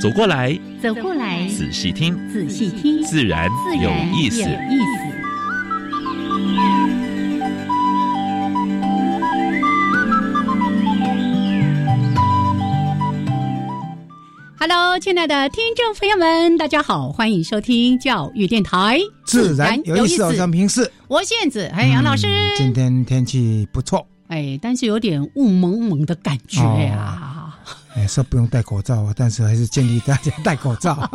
走过来，走过来，仔细听，仔细听，自然有意思。意思。Hello，亲爱的听众朋友们，大家好，欢迎收听教育电台，自然有意思。我张平视，我燕子，还有杨老师。今天天气不错，哎，但是有点雾蒙蒙的感觉呀。哎，说不用戴口罩啊，但是还是建议大家戴口罩。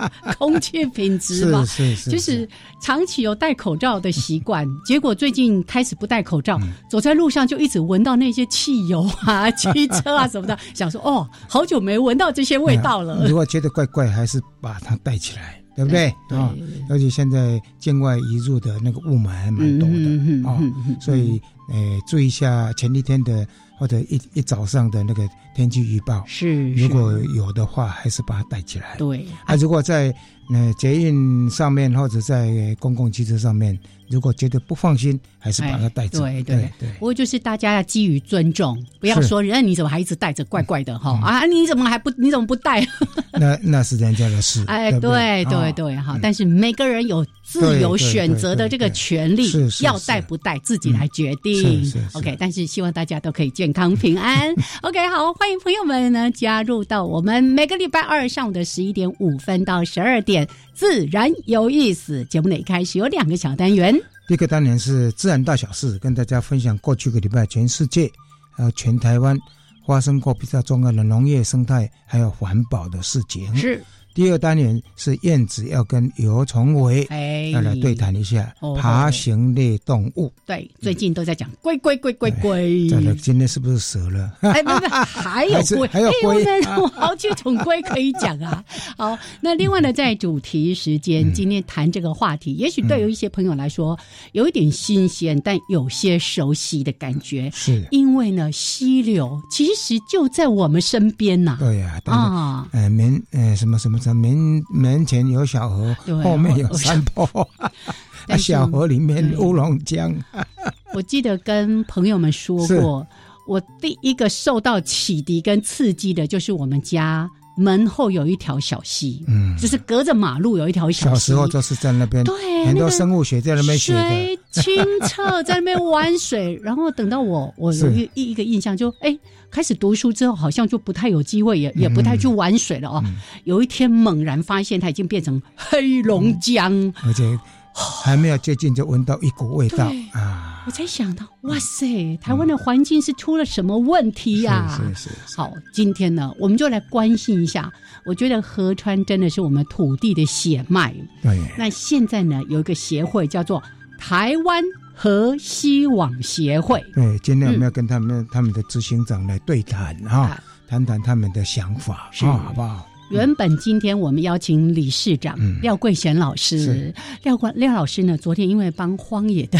空气品质嘛，是是是，就是长期有戴口罩的习惯，结果最近开始不戴口罩，走在路上就一直闻到那些汽油啊、汽车啊什么的，想说哦，好久没闻到这些味道了。如果觉得怪怪，还是把它戴起来，对不对？啊，而且现在境外移入的那个雾霾还蛮多的啊，所以诶，注意一下前一天的。或者一一早上的那个天气预报是，如果有的话，还是把它带起来。对，啊，如果在呃捷运上面或者在公共汽车上面。如果觉得不放心，还是把它带走。对对对。不过就是大家要基于尊重，不要说人家你怎么还一直带着，怪怪的哈啊！你怎么还不你怎么不带？那那是人家的事。哎，对对对哈！但是每个人有自由选择的这个权利，要带不带自己来决定。OK，但是希望大家都可以健康平安。OK，好，欢迎朋友们呢加入到我们每个礼拜二上午的十一点五分到十二点。自然有意思，节目的一开始有两个小单元。第一个单元是自然大小事，跟大家分享过去个礼拜全世界还有全台湾发生过比较重要的农业生态还有环保的事情。是。第二单元是燕子要跟游虫尾要来对谈一下爬行类动物。对，最近都在讲龟龟龟龟龟。今天是不是蛇了？哎，不是，还有龟，还有龟，好几种龟可以讲啊。好，那另外呢，在主题时间，今天谈这个话题，也许对于一些朋友来说有一点新鲜，但有些熟悉的感觉。是，因为呢，溪流其实就在我们身边呐。对呀，啊，呃，门，呃，什么什么。门门前有小河，后面有山坡，小河里面乌龙江。我记得跟朋友们说过，我第一个受到启迪跟刺激的就是我们家。门后有一条小溪，嗯，就是隔着马路有一条小溪。小时候就是在那边，对，很多生物学在那边学水清澈，在那边玩水。然后等到我，我有一一个印象，就哎，开始读书之后，好像就不太有机会，也也不太去玩水了哦。有一天猛然发现，它已经变成黑龙江，而且。还没有接近，就闻到一股味道啊！我才想到，哇塞，台湾的环境是出了什么问题呀？是是。好，今天呢，我们就来关心一下。我觉得河川真的是我们土地的血脉。对。那现在呢，有一个协会叫做台湾河西网协会。对，今天我们要跟他们他们的执行长来对谈哈，谈谈他们的想法，是好不好？原本今天我们邀请理事长廖桂贤老师，廖冠廖老师呢，昨天因为帮荒野的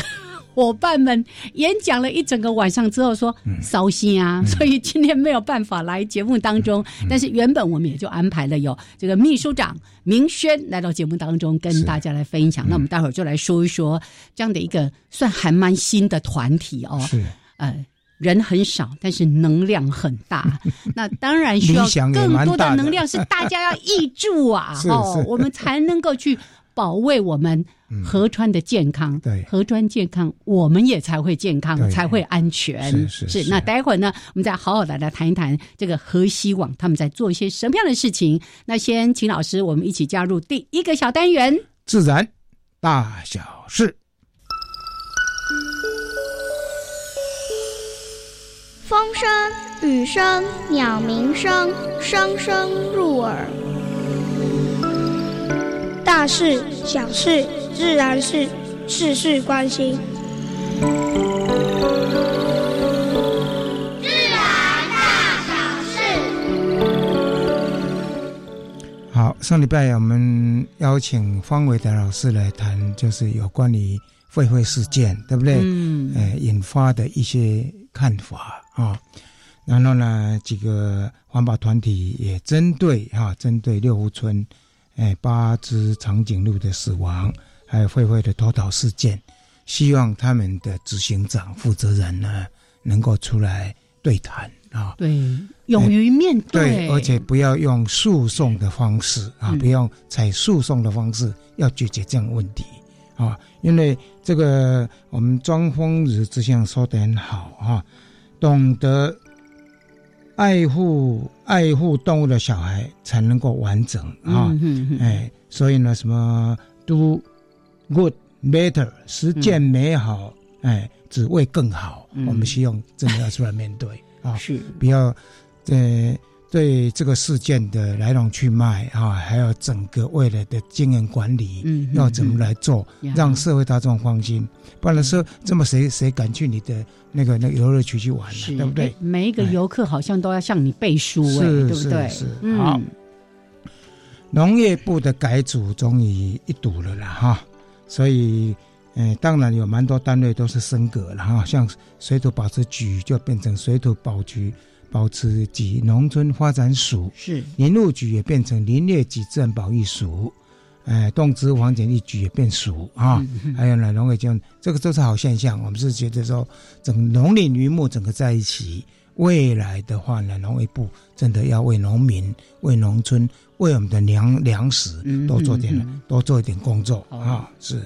伙伴们演讲了一整个晚上之后，说烧心啊，所以今天没有办法来节目当中。但是原本我们也就安排了有这个秘书长明轩来到节目当中跟大家来分享。那我们待会儿就来说一说这样的一个算还蛮新的团体哦，是呃。人很少，但是能量很大。那当然需要更多的能量，是大家要挹注啊！哦，我们才能够去保卫我们河川的健康。对，河川健康，我们也才会健康，才会安全。是是是。那待会儿呢，我们再好好的来谈一谈这个河西网他们在做一些什么样的事情。那先请老师，我们一起加入第一个小单元——自然大小事。风声、雨声、鸟鸣声，声声入耳。大事小事自然事事事关心。自然大小事。好上礼拜我们邀请方伟的老师来谈就是有关于会会事件对不对？嗯。呃引发的一些看法啊。然后呢几个环保团体也针对哈针对六湖村哎，八只长颈鹿的死亡，还有废废的脱逃事件，希望他们的执行长、负责人呢，能够出来对谈。啊，对，勇于面对，对而且不要用诉讼的方式啊，不要采诉讼的方式，要解决这样问题啊。因为这个我们庄丰日之前说的很好啊，懂得爱护爱护动物的小孩才能够完整啊。哎，所以呢，什么 do good better，实践美好，哎，只为更好。我们希望真的要出来面对。啊，是比较，呃，对这个事件的来龙去脉啊，还有整个未来的经营管理，嗯，要怎么来做，让社会大众放心。不然说这么谁谁敢去你的那个那游乐区去玩呢？对不对？每一个游客好像都要向你背书，哎，对不对？是好。农业部的改组终于一堵了啦，哈，所以。嗯，当然有蛮多单位都是升格了哈，像水土保持局就变成水土保局保持及农村发展署，是。林务局也变成林业及自然保育署，哎，动植物防检一局也变署啊，还有呢农业就这个都是好现象。我们是觉得说，整农林渔牧整个在一起，未来的话呢，农业部真的要为农民、为农村、为我们的粮粮食多做点多做一点工作啊，是。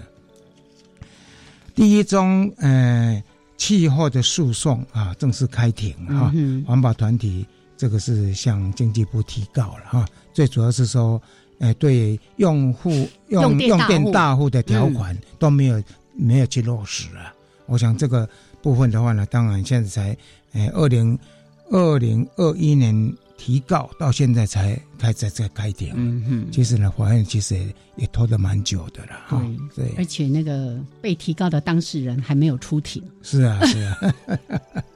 第一宗呃气候的诉讼啊正式开庭哈，环保团体这个是向经济部提告了哈，最主要是说，呃对用户用用电大户。的条款都没有没有去落实啊，我想这个部分的话呢，当然现在才呃二零二零二一年。提告到现在才开在在开庭，嗯哼，其实呢，法院其实也也拖得蛮久的了，哈，对，而且那个被提告的当事人还没有出庭，是啊，是啊，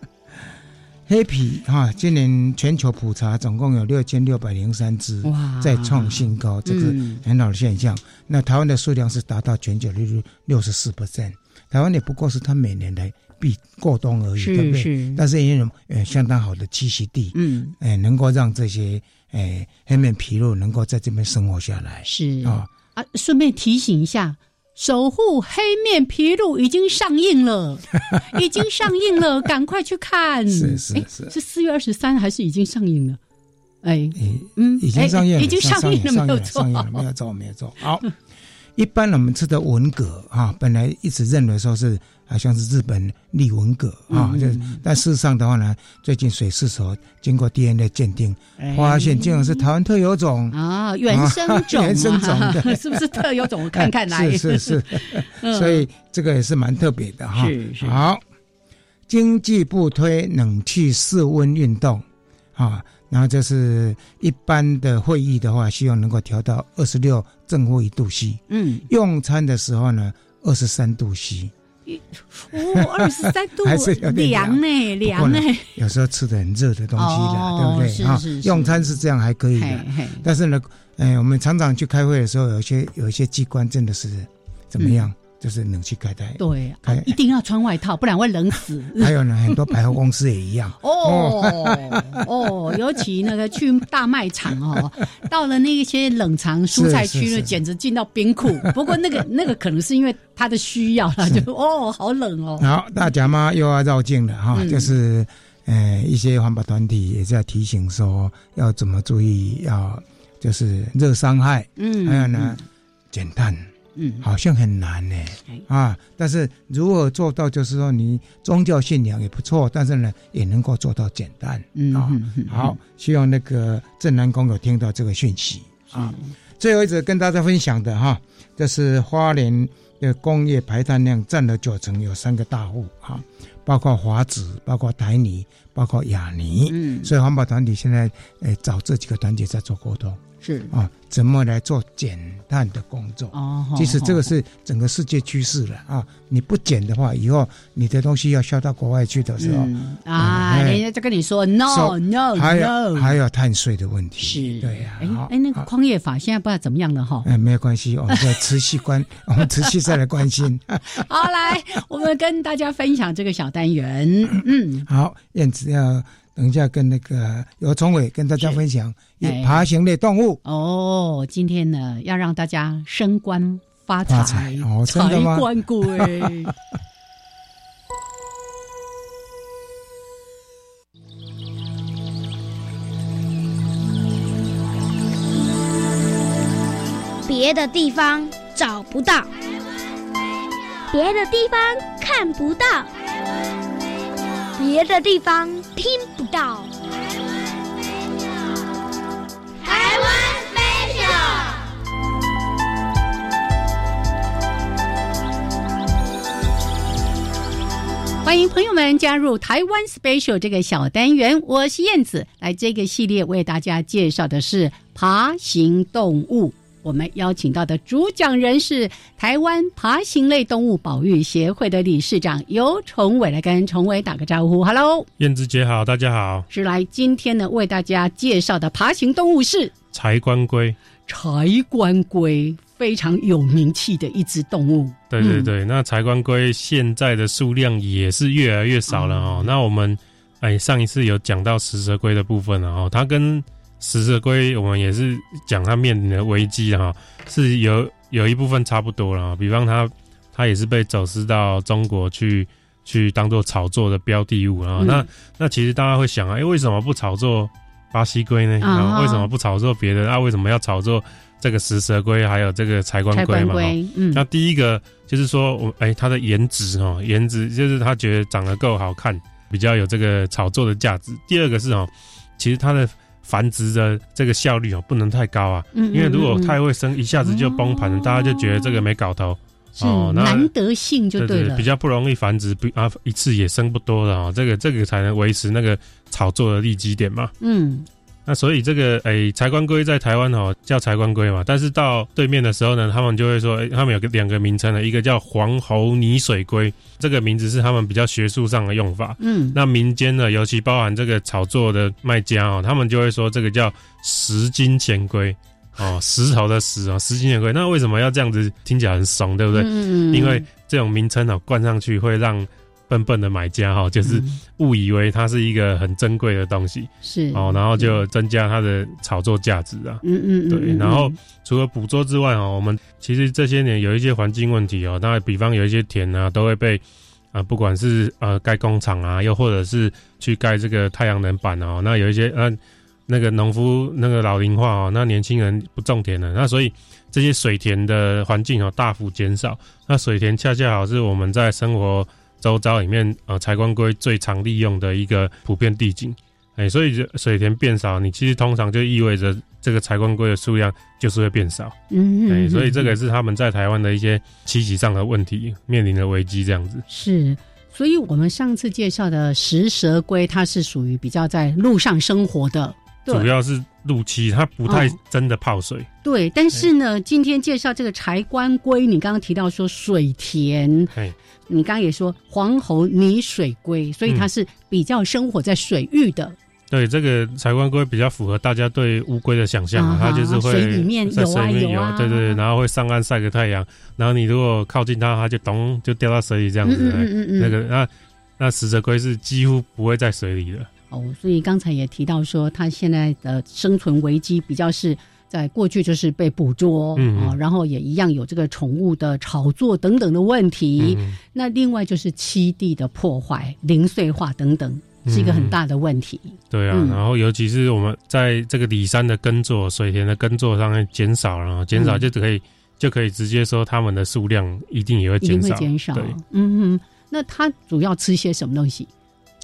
黑皮哈，今年全球普查总共有六千六百零三只，哇，再创新高，这是很好的现象。那台湾的数量是达到全球六六十四 percent，台湾也不过是他每年的。避过冬而已，对不对？但是也有呃相当好的栖息地，嗯，哎，能够让这些哎黑面琵鹭能够在这边生活下来。是啊啊，顺便提醒一下，守护黑面琵鹭已经上映了，已经上映了，赶快去看。是是是，是四月二十三还是已经上映了？哎，嗯，已经上映，已经上映了，没有错，没有错，没有错。好，一般我们吃的文蛤啊，本来一直认为说是。好像是日本立文蛤啊，就但事实上的话呢，最近水师所经过 DNA 鉴定，发现竟然是台湾特有种。啊，原生种，原生种的，是不是特有种？我看看来。是是是，所以这个也是蛮特别的哈。是是。好，经济部推冷气室温运动啊，然后就是一般的会议的话，希望能够调到二十六正负一度 C，嗯，用餐的时候呢，二十三度 C。哦，二十三度，凉呢，凉呢。有时候吃的很热的东西的，对不对？啊，用餐是这样还可以的。但是呢，哎，我们常常去开会的时候，有些有一些机关真的是怎么样？就是冷气开开，对，一定要穿外套，不然会冷死。还有呢，很多百货公司也一样。哦哦，尤其那个去大卖场哦，到了那些冷藏蔬菜区呢，简直进到冰库。不过那个那个可能是因为他的需要了，就哦，好冷哦。好，大家嘛又要绕境了哈，就是呃一些环保团体也在提醒说要怎么注意，要就是热伤害，嗯，还有呢减碳。嗯，好像很难呢，啊！但是如何做到，就是说你宗教信仰也不错，但是呢，也能够做到简单啊。好，希望那个正南宫有听到这个讯息啊。最后一则跟大家分享的哈，这是花莲的工业排碳量占了九成，有三个大户哈，包括华子、包括台泥、包括雅尼。嗯，所以环保团体现在诶找这几个团体在做沟通。是啊，怎么来做减碳的工作？哦，其实这个是整个世界趋势了啊！你不减的话，以后你的东西要销到国外去的时候啊，人家就跟你说 no no，还有还有碳税的问题，是，对呀。哎哎，那个矿业法现在不知道怎么样了哈？哎，没有关系，我们再持续关，我们持续再来关心。好，来，我们跟大家分享这个小单元。嗯，好，燕子要。等一下，跟那个尤崇伟跟大家分享爬行类动物哦。今天呢，要让大家升官发财哦，财官贵。别的地方找不到，别的地方看不到。别的地方听不到。台湾 special，欢迎朋友们加入台湾 special 这个小单元。我是燕子，来这个系列为大家介绍的是爬行动物。我们邀请到的主讲人是台湾爬行类动物保育协会的理事长尤崇伟，来跟崇伟打个招呼。Hello，燕子姐好，大家好。是来今天呢为大家介绍的爬行动物是柴官龟。柴官龟非常有名气的一只动物。对对对，那柴官龟现在的数量也是越来越少了哦。那我们哎上一次有讲到食蛇龟的部分了哦，它跟食蛇龟，我们也是讲它面临的危机哈，是有有一部分差不多了。比方它，它也是被走私到中国去，去当做炒作的标的物啊。那那其实大家会想啊，哎，为什么不炒作巴西龟呢？啊，为什么不炒作别的？啊，为什么要炒作这个食蛇龟，还有这个柴官龟嘛？嗯，那第一个就是说，我哎，它的颜值哈，颜值就是他觉得长得够好看，比较有这个炒作的价值。第二个是哦，其实它的。繁殖的这个效率哦，不能太高啊，因为如果太会生，一下子就崩盘了，大家就觉得这个没搞头。哦，难得性就对了，比较不容易繁殖，不啊一次也生不多的啊，这个这个才能维持那个炒作的利基点嘛，嗯。那所以这个诶，柴官龟在台湾哦叫柴官龟嘛，但是到对面的时候呢，他们就会说，他们有个两个名称的，一个叫黄喉泥水龟，这个名字是他们比较学术上的用法。嗯，那民间呢，尤其包含这个炒作的卖家哦，他们就会说这个叫石金钱龟哦，石头的石哦，石金钱龟。那为什么要这样子？听起来很怂，对不对？嗯嗯。因为这种名称哦冠上去会让。笨笨的买家哈，就是误以为它是一个很珍贵的东西，是哦，然后就增加它的炒作价值啊。嗯嗯，对。然后除了捕捉之外哦，我们其实这些年有一些环境问题哦，那比方有一些田啊，都会被啊，不管是呃盖工厂啊，又或者是去盖这个太阳能板哦，那有一些呃那个农夫那个老龄化哦，那年轻人不种田了，那所以这些水田的环境哦大幅减少。那水田恰恰好是我们在生活。周遭里面，呃，柴官龟最常利用的一个普遍地景，哎，所以水田变少，你其实通常就意味着这个柴官龟的数量就是会变少，嗯，哎，所以这个是他们在台湾的一些栖息上的问题，面临的危机这样子。是，所以我们上次介绍的食蛇龟，它是属于比较在路上生活的。主要是陆栖，它不太真的泡水。对，但是呢，今天介绍这个柴官龟，你刚刚提到说水田，你刚刚也说黄喉泥水龟，所以它是比较生活在水域的。对，这个柴官龟比较符合大家对乌龟的想象，它就是会水里面有啊有啊，对对，然后会上岸晒个太阳，然后你如果靠近它，它就咚就掉到水里这样子。嗯嗯嗯，那个那那食蛇龟是几乎不会在水里的。哦，所以刚才也提到说，它现在的生存危机比较是在过去就是被捕捉啊，然后也一样有这个宠物的炒作等等的问题。那另外就是栖地的破坏、零碎化等等，是一个很大的问题。对啊，然后尤其是我们在这个里山的耕作、水田的耕作上面减少了，减少就可以就可以直接说它们的数量一定也会减少。减少。对，嗯哼，那它主要吃些什么东西？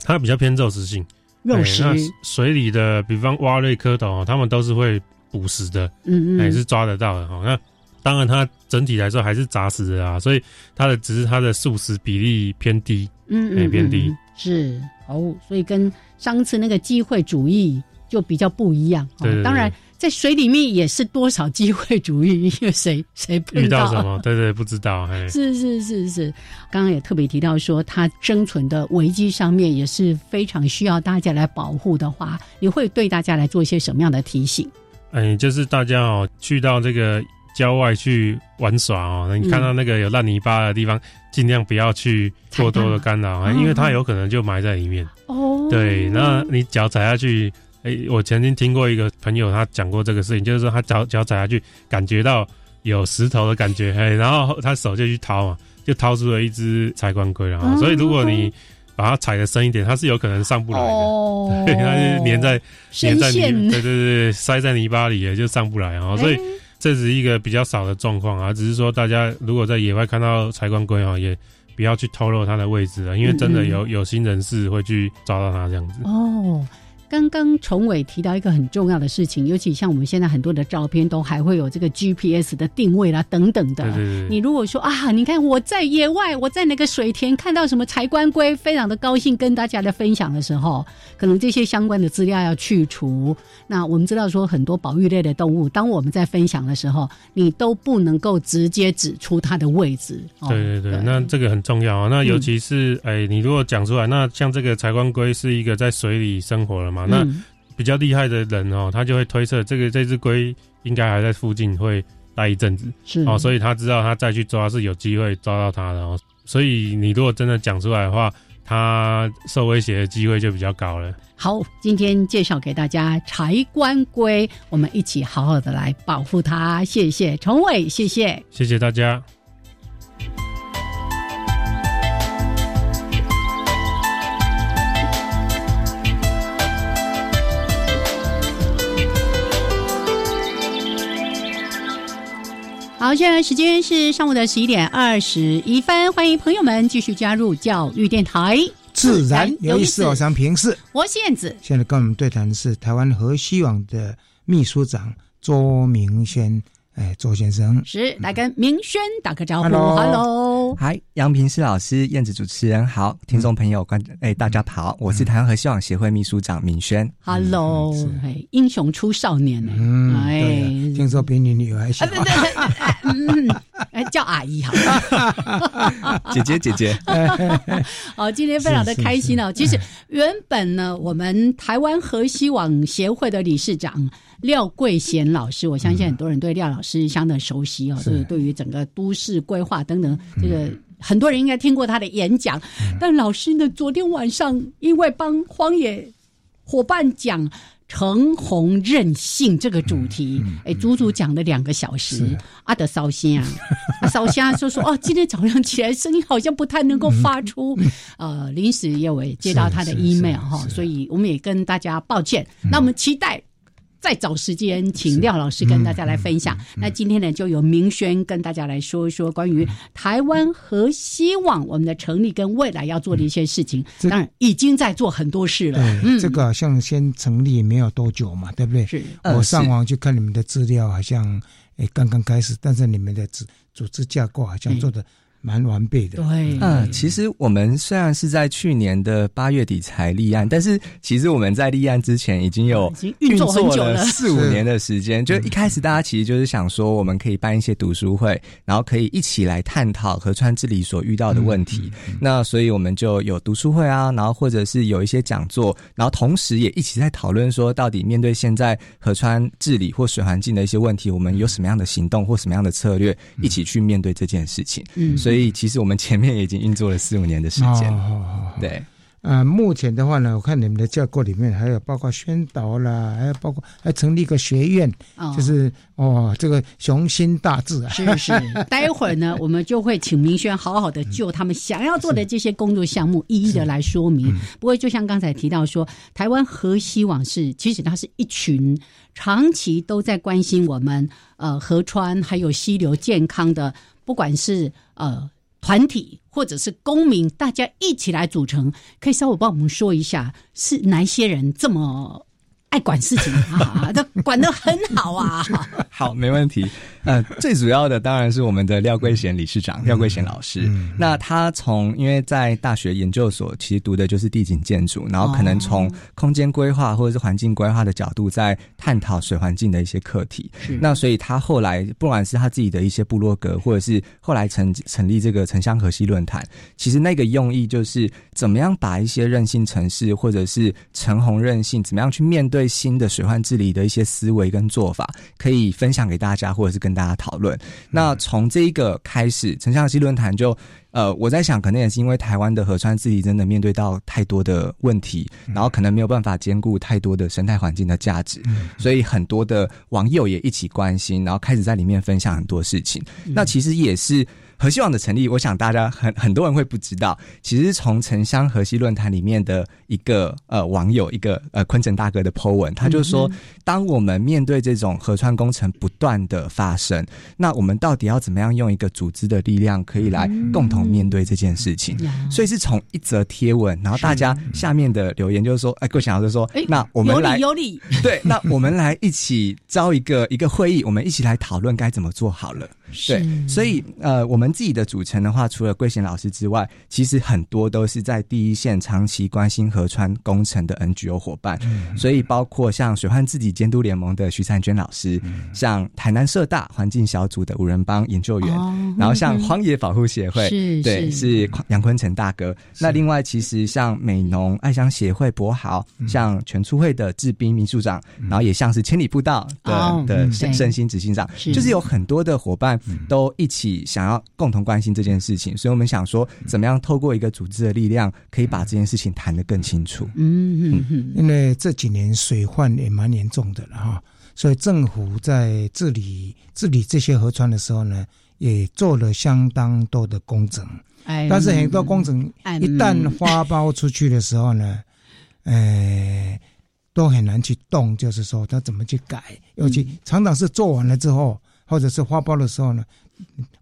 它比较偏肉食性。肉食，那水里的，比方蛙类、蝌蚪，他们都是会捕食的，嗯嗯，也是抓得到的哈。那当然，它整体来说还是杂食的啊，所以它的只是它的素食比例偏低，嗯嗯，偏低是哦。所以跟上次那个机会主义。就比较不一样。对，当然在水里面也是多少机会主义，因为谁 谁遇到什么，对对，不知道。是是是是，刚刚也特别提到说，它生存的危机上面也是非常需要大家来保护的话，你会对大家来做一些什么样的提醒？哎，就是大家哦，去到这个郊外去玩耍哦，你看到那个有烂泥巴的地方，尽量不要去过多的干扰，因为它有可能就埋在里面。哦，对，那你脚踩下去，哎，我曾经听过一个朋友他讲过这个事情，就是说他脚脚踩下去，感觉到有石头的感觉，嘿，然后他手就去掏嘛，就掏出了一只柴棺龟然后。所以如果你把它踩的深一点，它是有可能上不来的，对，它就粘在粘在泥，对对对，塞在泥巴里也就上不来啊。所以这是一个比较少的状况啊，只是说大家如果在野外看到柴棺龟啊，也不要去透露它的位置了，因为真的有有心人士会去找到它这样子。哦。刚刚崇伟提到一个很重要的事情，尤其像我们现在很多的照片都还会有这个 GPS 的定位啦等等的。你如果说啊，你看我在野外，我在那个水田看到什么柴官龟，非常的高兴跟大家来分享的时候，可能这些相关的资料要去除。那我们知道说很多保育类的动物，当我们在分享的时候，你都不能够直接指出它的位置。对对对，那这个很重要啊。那尤其是哎，你如果讲出来，那像这个柴官龟是一个在水里生活了嘛？那比较厉害的人哦，他就会推测这个这只龟应该还在附近会待一阵子，是哦，所以他知道他再去抓是有机会抓到它的哦。所以你如果真的讲出来的话，他受威胁的机会就比较高了。好，今天介绍给大家柴官龟，我们一起好好的来保护它。谢谢崇伟，谢谢，谢谢大家。好，现在时间是上午的十一点二十一分，欢迎朋友们继续加入教育电台，自然有意思，我想平视。我是燕子，现在跟我们对谈的是台湾河西网的秘书长周明轩。哎，周先生是来跟明轩打个招呼。Hello，嗨，杨平是老师，燕子主持人好，听众朋友观哎，大家好，我是台湾和希望协会秘书长明轩。Hello，哎，英雄出少年呢，哎，听说比你女儿小，哎，叫阿姨好，姐姐姐姐。好，今天非常的开心哦。其实原本呢，我们台湾河西网协会的理事长。廖桂贤老师，我相信很多人对廖老师相当熟悉哦，就是对于整个都市规划等等，这个很多人应该听过他的演讲。但老师呢，昨天晚上因为帮荒野伙伴讲“橙红任性”这个主题，哎，足足讲了两个小时。阿德烧香啊，烧香就说哦，今天早上起来声音好像不太能够发出。呃，临时也有接到他的 email 哈，所以我们也跟大家抱歉。那我们期待。再找时间请廖老师跟大家来分享。那今天呢，就由明轩跟大家来说一说关于台湾和希望我们的成立跟未来要做的一些事情。当然已经在做很多事了。嗯，这个好像先成立没有多久嘛，对不对？是。我上网去看你们的资料，好像诶刚刚开始，但是你们的组组织架构好像做的。蛮完备的，对，嗯，其实我们虽然是在去年的八月底才立案，但是其实我们在立案之前已经有运作很久了，四五年的时间。就一开始大家其实就是想说，我们可以办一些读书会，然后可以一起来探讨河川治理所遇到的问题。那所以我们就有读书会啊，然后或者是有一些讲座，然后同时也一起在讨论说，到底面对现在河川治理或水环境的一些问题，我们有什么样的行动或什么样的策略，一起去面对这件事情。嗯，所以。所以其实我们前面已经运作了四五年的时间，对。呃，目前的话呢，我看你们的架构里面还有包括宣导啦，还有包括还成立一个学院，就是哦，这个雄心大志啊。是是，待会儿呢，我们就会请明轩好好的就他们想要做的这些工作项目一一的来说明。不过，就像刚才提到说，台湾河西网是其实它是一群长期都在关心我们呃河川还有溪流健康的。不管是呃团体或者是公民，大家一起来组成，可以稍微帮我们说一下是哪些人这么爱管事情啊，都管得很好啊。好，没问题。呃，最主要的当然是我们的廖桂贤理事长，廖桂贤老师。那他从因为在大学研究所其实读的就是地景建筑，然后可能从空间规划或者是环境规划的角度在探讨水环境的一些课题。那所以他后来不管是他自己的一些部落格，或者是后来成成立这个城乡河西论坛，其实那个用意就是怎么样把一些韧性城市或者是城红韧性，怎么样去面对新的水患治理的一些思维跟做法，可以分享给大家，或者是跟。大家讨论，那从这一个开始，城乡系论坛就，呃，我在想，可能也是因为台湾的河川治理真的面对到太多的问题，然后可能没有办法兼顾太多的生态环境的价值，所以很多的网友也一起关心，然后开始在里面分享很多事情。那其实也是。河西网的成立，我想大家很很多人会不知道，其实从城乡河西论坛里面的一个呃网友，一个呃昆城大哥的 po 文，他就说，当我们面对这种河川工程不断的发生，那我们到底要怎么样用一个组织的力量，可以来共同面对这件事情？所以是从一则贴文，然后大家下面的留言就是说，哎，各位想要就说，那我们来有理，对，那我们来一起招一个一个会议，我们一起来讨论该怎么做好了。对，所以呃，我们自己的组成的话，除了桂贤老师之外，其实很多都是在第一线长期关心河川工程的 NGO 伙伴。所以包括像水患自己监督联盟的徐灿娟老师，像台南社大环境小组的五人帮研究员，然后像荒野保护协会，对，是。杨坤成大哥。那另外其实像美农爱乡协会博豪，像全初会的志斌秘书长，然后也像是千里步道的的圣心执行长，就是有很多的伙伴。都一起想要共同关心这件事情，所以我们想说，怎么样透过一个组织的力量，可以把这件事情谈得更清楚。嗯嗯嗯，因为这几年水患也蛮严重的了哈，所以政府在治理治理这些河川的时候呢，也做了相当多的工程。哎，但是很多工程一旦发包出去的时候呢，呃，都很难去动，就是说他怎么去改，尤其常常是做完了之后。或者是发包的时候呢，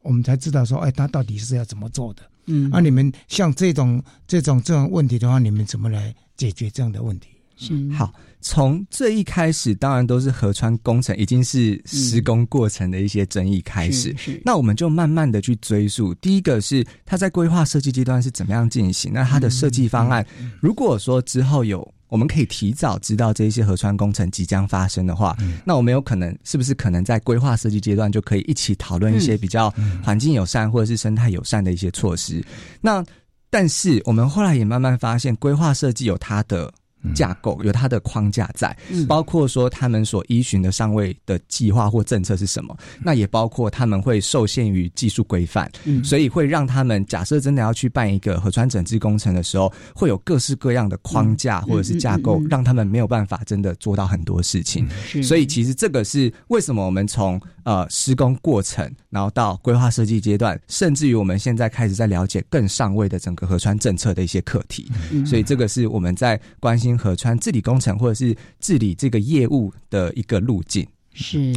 我们才知道说，哎，他到底是要怎么做的？嗯，啊，你们像这种这种这种问题的话，你们怎么来解决这样的问题？是好，从最一开始，当然都是河川工程已经是施工过程的一些争议开始。是，那我们就慢慢的去追溯。第一个是他在规划设计阶段是怎么样进行？那他的设计方案，如果说之后有。我们可以提早知道这些河川工程即将发生的话，那我们有可能是不是可能在规划设计阶段就可以一起讨论一些比较环境友善或者是生态友善的一些措施？那但是我们后来也慢慢发现，规划设计有它的。架构有它的框架在，包括说他们所依循的上位的计划或政策是什么，那也包括他们会受限于技术规范，所以会让他们假设真的要去办一个河川整治工程的时候，会有各式各样的框架或者是架构，让他们没有办法真的做到很多事情。所以其实这个是为什么我们从呃施工过程，然后到规划设计阶段，甚至于我们现在开始在了解更上位的整个河川政策的一些课题。所以这个是我们在关心。河川治理工程或者是治理这个业务的一个路径是，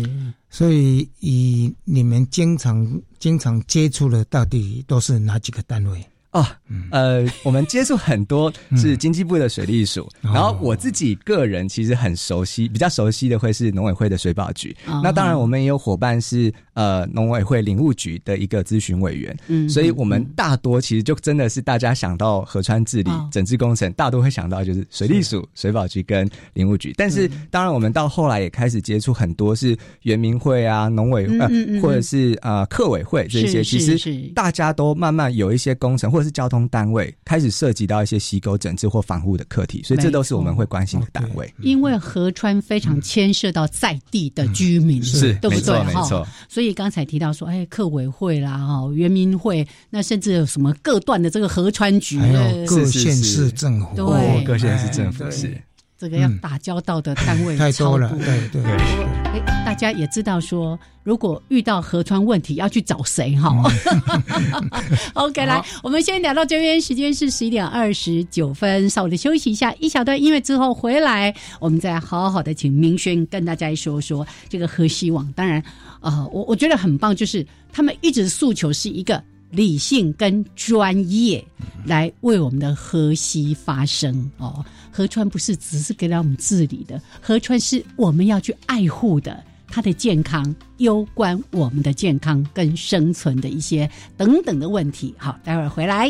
所以以你们经常经常接触的，到底都是哪几个单位？哦，呃，我们接触很多是经济部的水利署，然后我自己个人其实很熟悉，比较熟悉的会是农委会的水保局。那当然，我们也有伙伴是呃农委会林务局的一个咨询委员。嗯，所以我们大多其实就真的是大家想到河川治理、整治工程，大多会想到就是水利署、水保局跟林务局。但是当然，我们到后来也开始接触很多是原民会啊、农委呃或者是呃客委会这些，其实大家都慢慢有一些工程或者。是交通单位开始涉及到一些溪沟整治或防护的课题，所以这都是我们会关心的单位。因为河川非常牵涉到在地的居民，是对不对？没错。所以刚才提到说，哎，客委会啦，哈，原民会，那甚至有什么各段的这个河川局，还有各县市政府，对，各县市政府是。这个要打交道的单位 太多了，对对。哎，大家也知道说，如果遇到河川问题，要去找谁哈？OK，来，我们先聊到这边，时间是十一点二十九分，稍微的休息一下，一小段音乐之后回来，我们再好好的请明轩跟大家说说这个河西网。当然，呃，我我觉得很棒，就是他们一直诉求是一个。理性跟专业来为我们的河西发声哦。河川不是只是给了我们治理的，河川是我们要去爱护的，它的健康攸关我们的健康跟生存的一些等等的问题。好，待会儿回来。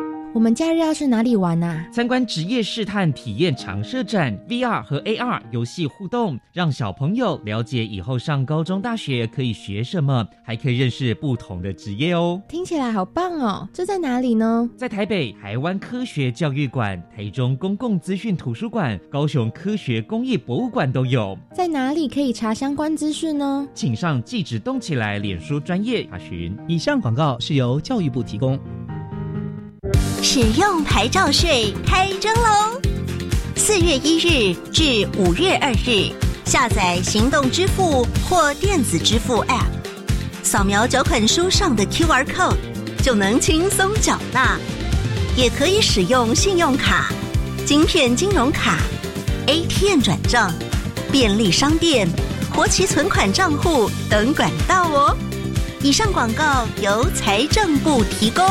我们假日要去哪里玩呢？参观职业试探体验长设展，VR 和 AR 游戏互动，让小朋友了解以后上高中、大学可以学什么，还可以认识不同的职业哦。听起来好棒哦！这在哪里呢？在台北台湾科学教育馆、台中公共资讯图书馆、高雄科学工艺博物馆都有。在哪里可以查相关资讯呢？请上“记者动起来”脸书专业查询。以上广告是由教育部提供。使用牌照税开征喽！四月一日至五月二日，下载行动支付或电子支付 App，扫描缴款书上的 QR code，就能轻松缴纳。也可以使用信用卡、金片金融卡、ATM 转账、便利商店、活期存款账户等管道哦。以上广告由财政部提供。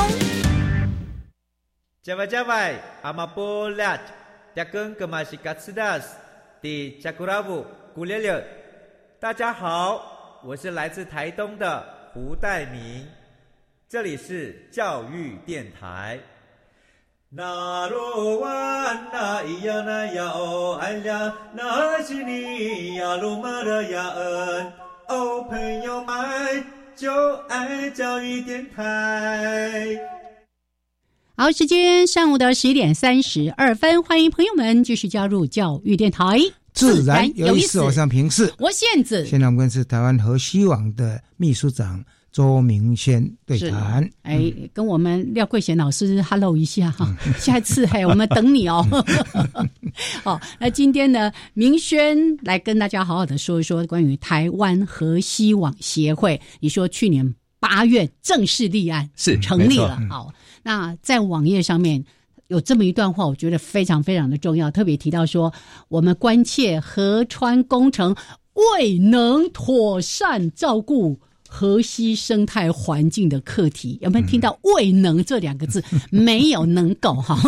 加外加外，阿玛波拉，扎根格玛西卡斯达斯，的加库拉布古列列。大家好，我是来自台东的胡代明，这里是教育电台。那罗哇那咿呀那呀哦哎呀，那是你呀鲁玛的呀恩哦，朋友们就爱教育电台。好，时间上午的十一点三十二分，欢迎朋友们继续加入教育电台，自然有意思。我上平视，我现子。现在我们是台湾河西网的秘书长周明轩对谈。哎，跟我们廖桂贤老师 hello 一下哈，下次嘿，我们等你哦。好，那今天呢，明轩来跟大家好好的说一说关于台湾河西网协会。你说去年八月正式立案是成立了，好。那在网页上面有这么一段话，我觉得非常非常的重要，特别提到说，我们关切河川工程未能妥善照顾河西生态环境的课题。有没有听到“未能”这两个字？没有能够哈。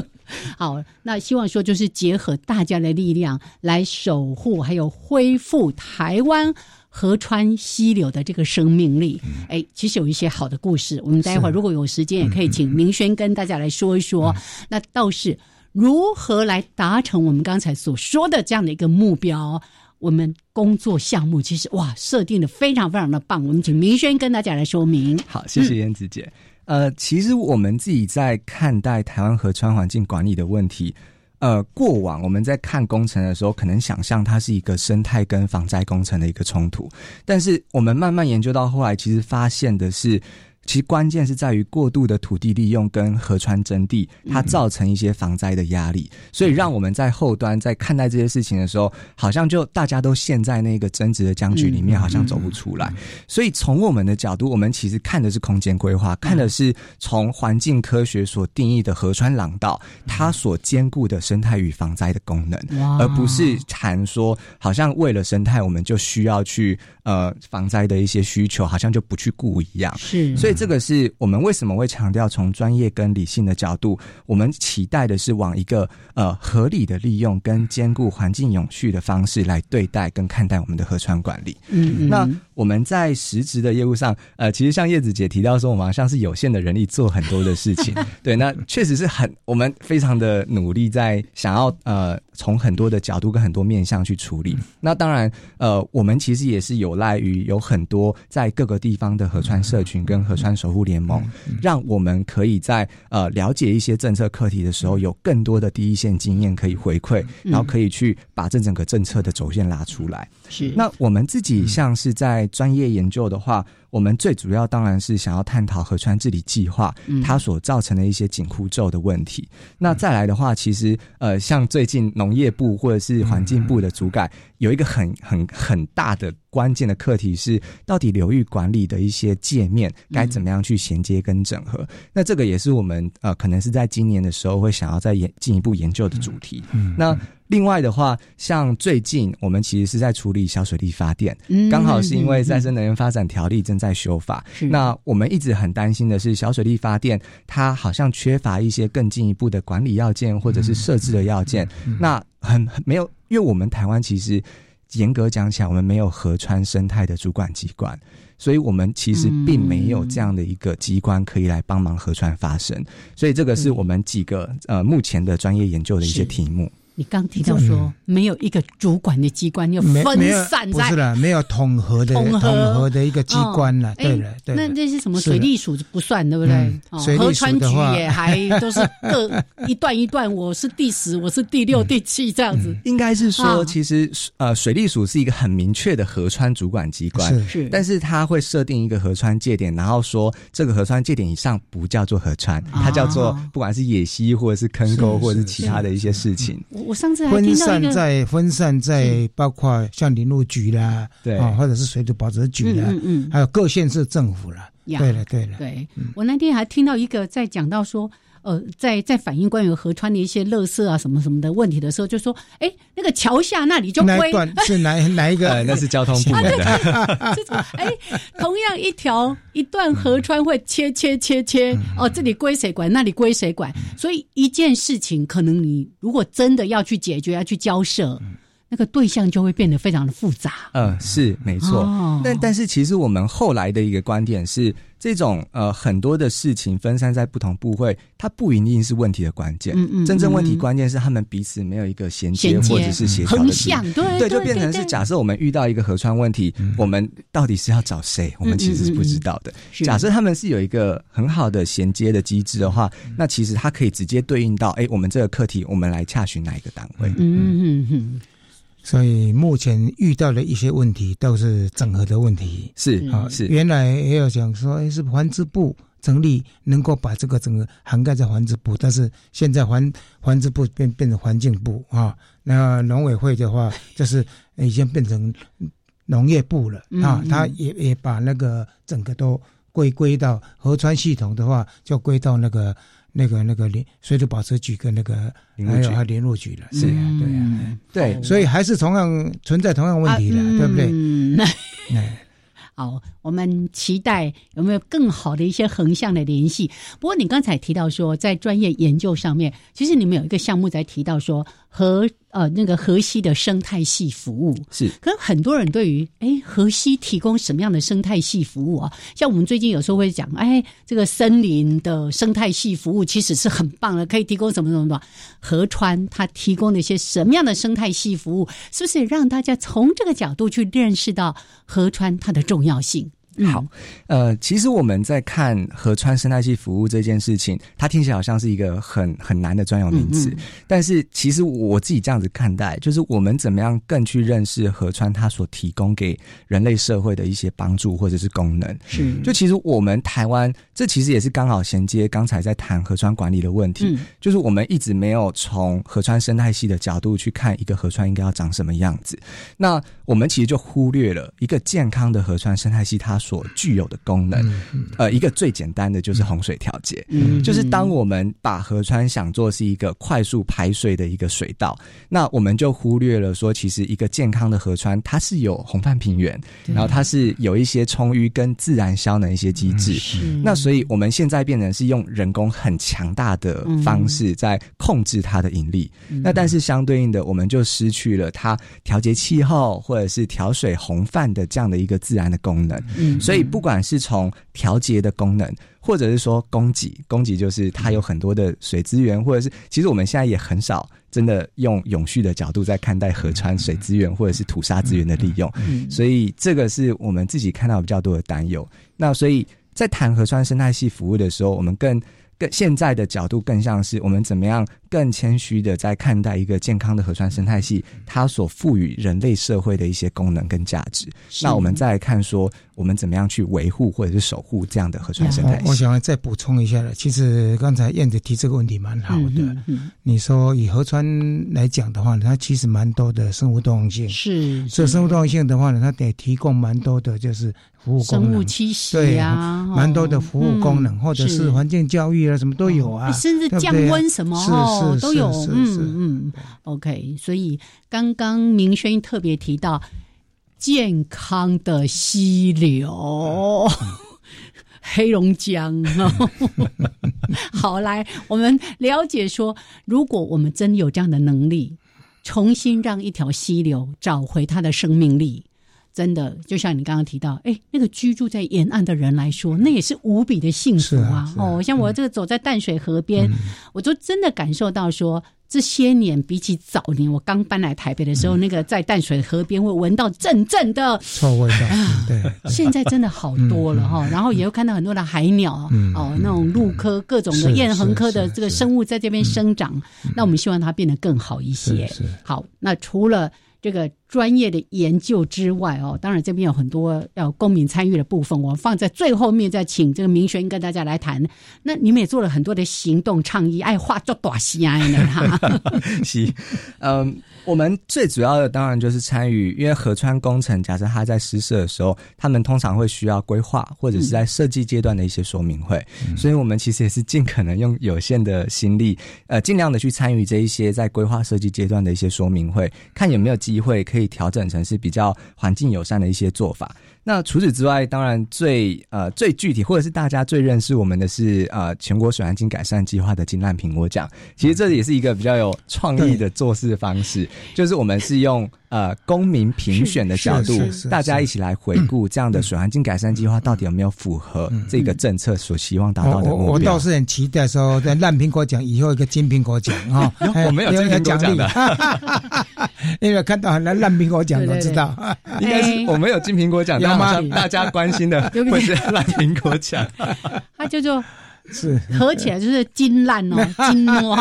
好，那希望说就是结合大家的力量来守护，还有恢复台湾。河川溪流的这个生命力，哎，其实有一些好的故事。我们待会儿如果有时间，也可以请明轩跟大家来说一说。那倒是如何来达成我们刚才所说的这样的一个目标？我们工作项目其实哇，设定的非常非常的棒。我们请明轩跟大家来说明。好，谢谢燕子姐。呃，其实我们自己在看待台湾河川环境管理的问题。呃，过往我们在看工程的时候，可能想象它是一个生态跟防灾工程的一个冲突，但是我们慢慢研究到后来，其实发现的是。其实关键是在于过度的土地利用跟河川征地，它造成一些防灾的压力，所以让我们在后端在看待这些事情的时候，好像就大家都陷在那个争执的僵局里面，好像走不出来。所以从我们的角度，我们其实看的是空间规划，看的是从环境科学所定义的河川廊道，它所兼顾的生态与防灾的功能，而不是谈说好像为了生态，我们就需要去呃防灾的一些需求，好像就不去顾一样。是，所以。这个是我们为什么会强调从专业跟理性的角度，我们期待的是往一个呃合理的利用跟兼顾环境永续的方式来对待跟看待我们的河川管理。嗯，嗯那我们在实质的业务上，呃，其实像叶子姐提到说，我们好像是有限的人力做很多的事情。对，那确实是很我们非常的努力在想要呃从很多的角度跟很多面向去处理。那当然，呃，我们其实也是有赖于有很多在各个地方的河川社群跟河川守护联盟，让我们可以在呃了解一些政策课题的时候，有更多的第一线经验可以回馈，然后可以去把这整个政策的轴线拉出来。是，那我们自己像是在专业研究的话，我们最主要当然是想要探讨河川治理计划它所造成的一些紧箍咒的问题。那再来的话，其实呃，像最近农业部或者是环境部的主改，有一个很很很大的关键的课题是，到底流域管理的一些界面该怎么样去衔接跟整合？那这个也是我们呃，可能是在今年的时候会想要再研进一步研究的主题。那另外的话，像最近我们其实是在处理小水力发电，刚好是因为再生能源发展条例正在修法。那我们一直很担心的是，小水力发电它好像缺乏一些更进一步的管理要件或者是设置的要件。那很很没有，因为我们台湾其实严格讲起来，我们没有河川生态的主管机关，所以我们其实并没有这样的一个机关可以来帮忙河川发生。所以这个是我们几个呃目前的专业研究的一些题目。你刚提到说没有一个主管的机关，要分散在不是了，没有统合的统合的一个机关了。对了，对，那那些什么水利署不算，对不对？河川局也还都是各一段一段，我是第十，我是第六、第七这样子。应该是说，其实呃，水利署是一个很明确的河川主管机关，是，但是它会设定一个河川界点，然后说这个河川界点以上不叫做河川，它叫做不管是野溪或者是坑沟或者是其他的一些事情。我上次还分散在分散在包括像林路局啦，对。啊，或者是水土保持局啦，嗯嗯，还有各县市政府啦。对了对了，对。我那天还听到一个在讲到说。呃，在在反映关于河川的一些垃圾啊什么什么的问题的时候，就说，哎，那个桥下那里就归是哪哪一个？那是交通部的。哎，同样一条一段河川会切切切切，哦，这里归谁管，那里归谁管？所以一件事情，可能你如果真的要去解决，要去交涉。那个对象就会变得非常的复杂。嗯，是没错。但但是其实我们后来的一个观点是，这种呃很多的事情分散在不同部会，它不一定是问题的关键。嗯嗯。真正问题关键是他们彼此没有一个衔接或者是协调的。对对，就变成是假设我们遇到一个河川问题，我们到底是要找谁？我们其实是不知道的。假设他们是有一个很好的衔接的机制的话，那其实它可以直接对应到，哎，我们这个课题，我们来洽询哪一个单位？嗯嗯嗯。所以目前遇到的一些问题都是整合的问题，是啊，是。原来也有讲说，哎，是环资部成立能够把这个整个涵盖在环资部，但是现在环环资部变变成环境部。啊，那农委会的话就是已经变成农业部了。啊，他也也把那个整个都归归到河川系统的话，就归到那个。那个那个联水土保持局跟那个还有还联络局了，是啊，对啊，对，所以还是同样存在同样问题的，对不对？嗯，好，我们期待有没有更好的一些横向的联系。不过你刚才提到说，在专业研究上面，其实你们有一个项目在提到说和。呃，那个河西的生态系服务是，可是很多人对于哎河西提供什么样的生态系服务啊？像我们最近有时候会讲，哎，这个森林的生态系服务其实是很棒的，可以提供什么什么什么？河川它提供了一些什么样的生态系服务？是不是让大家从这个角度去认识到河川它的重要性？好，呃，其实我们在看河川生态系服务这件事情，它听起来好像是一个很很难的专有名词，但是其实我自己这样子看待，就是我们怎么样更去认识河川它所提供给人类社会的一些帮助或者是功能。是，就其实我们台湾，这其实也是刚好衔接刚才在谈河川管理的问题，就是我们一直没有从河川生态系的角度去看一个河川应该要长什么样子。那我们其实就忽略了一个健康的河川生态系它。所具有的功能。呃，一个最简单的就是洪水调节，就是当我们把河川想做是一个快速排水的一个水道，那我们就忽略了说，其实一个健康的河川它是有洪泛平原，然后它是有一些充裕跟自然消能一些机制。那所以我们现在变成是用人工很强大的方式在控制它的引力，那但是相对应的，我们就失去了它调节气候或者是调水洪泛的这样的一个自然的功能。嗯，所以不管是从调节的功能，或者是说供给，供给就是它有很多的水资源，或者是其实我们现在也很少真的用永续的角度在看待河川水资源或者是土沙资源的利用。所以这个是我们自己看到比较多的担忧。那所以在谈河川生态系服务的时候，我们更更现在的角度更像是我们怎么样。更谦虚的在看待一个健康的河川生态系，它所赋予人类社会的一些功能跟价值。那我们再来看说，我们怎么样去维护或者是守护这样的河川生态系？我想再补充一下了，其实刚才燕子提这个问题蛮好的。你说以河川来讲的话呢，它其实蛮多的生物多样性。是，这生物多样性的话呢，它得提供蛮多的就是服务功能，生物栖息啊，蛮多的服务功能，或者是环境教育啊，什么都有啊，甚至降温什么是。都有，嗯嗯，OK。所以刚刚明轩特别提到健康的溪流，黑龙江。好，来我们了解说，如果我们真有这样的能力，重新让一条溪流找回它的生命力。真的，就像你刚刚提到，哎，那个居住在沿岸的人来说，那也是无比的幸福啊！哦，像我这个走在淡水河边，我就真的感受到说，这些年比起早年我刚搬来台北的时候，那个在淡水河边会闻到阵阵的臭味道，对，现在真的好多了哈。然后也会看到很多的海鸟，哦，那种陆科各种的雁鸻科的这个生物在这边生长。那我们希望它变得更好一些。好，那除了这个。专业的研究之外哦，当然这边有很多要公民参与的部分，我们放在最后面再请这个明轩跟大家来谈。那你们也做了很多的行动倡议，爱画做短西安的哈。是，嗯，我们最主要的当然就是参与，因为河川工程，假设它在施设的时候，他们通常会需要规划或者是在设计阶段的一些说明会，所以我们其实也是尽可能用有限的心力，呃，尽量的去参与这一些在规划设计阶段的一些说明会，看有没有机会可以。可以调整成是比较环境友善的一些做法。那除此之外，当然最呃最具体，或者是大家最认识我们的是呃全国水环境改善计划的金烂苹果奖。其实这也是一个比较有创意的做事方式，就是我们是用。呃，公民评选的角度，大家一起来回顾这样的水环境改善计划到底有没有符合这个政策所希望达到的目标？我倒是很期待说，在烂苹果奖以后一个金苹果奖啊！我没有金苹果奖的，因为看到很多烂苹果奖，我知道应该是我没有金苹果奖，有吗？大家关心的 不是烂苹果奖，它叫做是合起来就是金烂哦，金诺。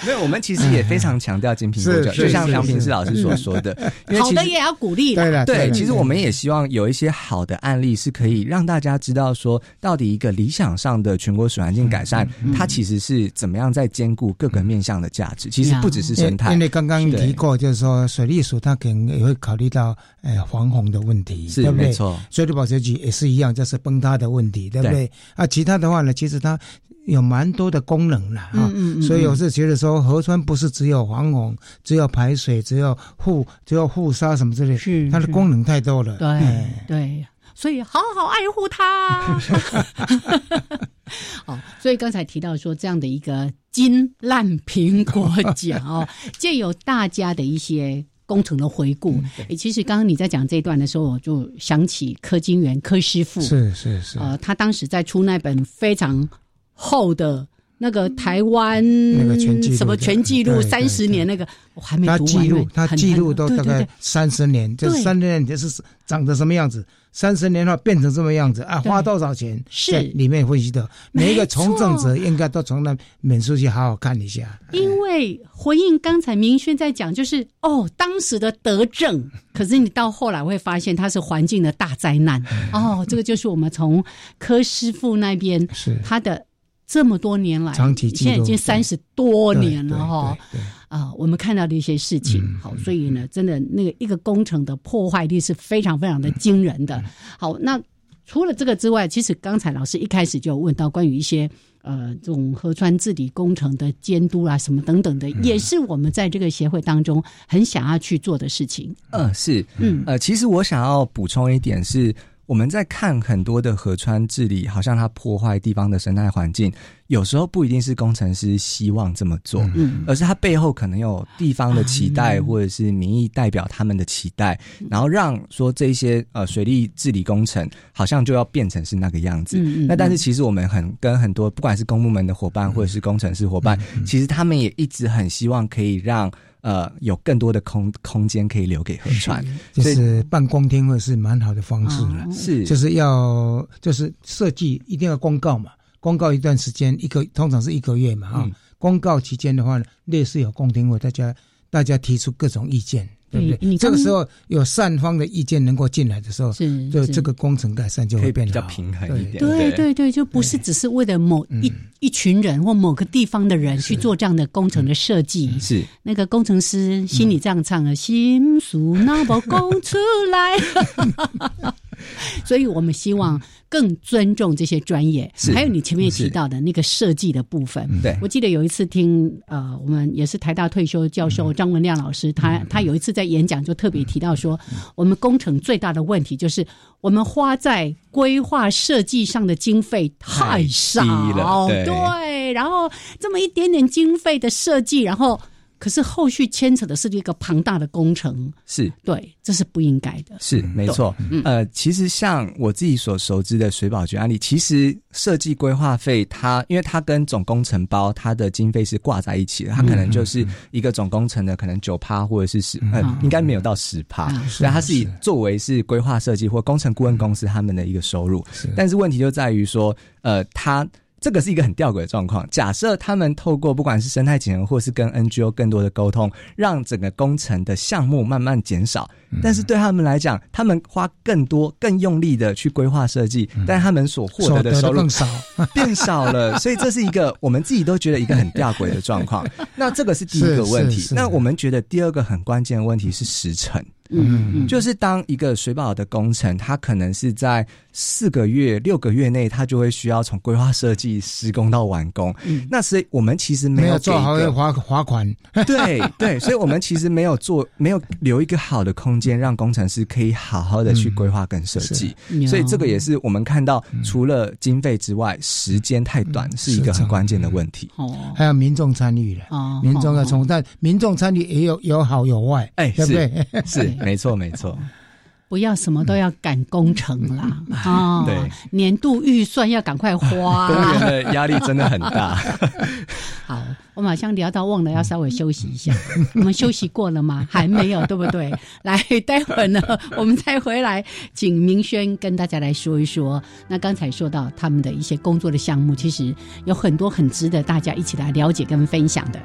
没有，我们其实也非常强调金苹果奖，就像梁平志老师所说的，好的也要鼓励。对对，其实我们也希望有一些好的案例，是可以让大家知道说，到底一个理想上的全国水环境改善，它其实是怎么样在兼顾各个面向的价值。其实不只是生态，因为刚刚提过，就是说水利署它可能也会考虑到呃防洪的问题，是没错。水利保洁局也是一样，就是崩塌的问题，对不对？啊，其他的话呢，其实它。有蛮多的功能了哈，所以我是觉得说，河川不是只有防洪，只有排水，只有护，只有护沙什么之类，是它的功能太多了。对对，所以好好爱护它。哦，所以刚才提到说这样的一个金烂苹果奖哦，借由大家的一些工程的回顾。哎，其实刚刚你在讲这一段的时候，我就想起柯金元柯师傅，是是是，呃，他当时在出那本非常。后的那个台湾那个全什么全记录三十年那个我还没读完，他记录他记录都大概三十年，这三十年就是长得什么样子，三十年后变成什么样子啊？花多少钱？是里面分析的，每一个从政者应该都从那本书去好好看一下。因为回应刚才明轩在讲，就是哦，当时的德政，可是你到后来会发现它是环境的大灾难哦。这个就是我们从柯师傅那边是他的。这么多年来，长期现在已经三十多年了哈。啊，我们看到的一些事情，好，所以呢，真的那个一个工程的破坏力是非常非常的惊人的。好，那除了这个之外，其实刚才老师一开始就问到关于一些呃这种河川治理工程的监督啊什么等等的，也是我们在这个协会当中很想要去做的事情。嗯，是，嗯，呃，其实我想要补充一点是。我们在看很多的河川治理，好像它破坏地方的生态环境，有时候不一定是工程师希望这么做，嗯，而是它背后可能有地方的期待，或者是民意代表他们的期待，然后让说这些呃水利治理工程好像就要变成是那个样子。那但是其实我们很跟很多不管是公部门的伙伴或者是工程师伙伴，其实他们也一直很希望可以让。呃，有更多的空空间可以留给河川，就是办公厅会是蛮好的方式了。是，就是要就是设计一定要公告嘛，公告一段时间，一个通常是一个月嘛啊。公告期间的话呢，类似有公听会，大家大家提出各种意见。对不对？这个时候有善方的意见能够进来的时候，就这个工程改善就会变得比较平衡一点。对对。对，就不是只是为了某一一群人或某个地方的人去做这样的工程的设计。是。那个工程师心里这样唱的：“心属那么供出来。” 所以我们希望更尊重这些专业，还有你前面提到的那个设计的部分。对。我记得有一次听呃，我们也是台大退休教授张文亮老师，他他有一次在演讲就特别提到说，我们工程最大的问题就是我们花在规划设计上的经费太少。了，对，然后这么一点点经费的设计，然后。可是后续牵扯的是一个庞大的工程，是。对，这是不应该的。是没错，呃，其实像我自己所熟知的水保局案例，其实设计规划费它，因为它跟总工程包它的经费是挂在一起的，它可能就是一个总工程的可能九趴或者是十，呃，应该没有到十趴，所以它是以作为是规划设计或工程顾问公司他们的一个收入。但是问题就在于说，呃，它。这个是一个很吊诡的状况。假设他们透过不管是生态节能，或是跟 NGO 更多的沟通，让整个工程的项目慢慢减少，但是对他们来讲，他们花更多、更用力的去规划设计，但他们所获得的收入更少，变少了。所以这是一个我们自己都觉得一个很吊诡的状况。那这个是第一个问题。那我们觉得第二个很关键的问题是时程。嗯，就是当一个水保的工程，它可能是在四个月、六个月内，它就会需要从规划设计施工到完工。嗯，那所以我们其实没有做好要罚罚款。对对，所以我们其实没有做，没有留一个好的空间，让工程师可以好好的去规划跟设计。所以这个也是我们看到，除了经费之外，时间太短是一个很关键的问题。哦，还有民众参与了，民众要从，但民众参与也有有好有坏，哎，对不对？是。没错，没错，不要什么都要赶工程啦啊！对，年度预算要赶快花，公园的压力真的很大。好，我马上聊到忘了要稍微休息一下，我们休息过了吗？还没有，对不对？来，待会儿呢，我们再回来，请明轩跟大家来说一说。那刚才说到他们的一些工作的项目，其实有很多很值得大家一起来了解跟分享的。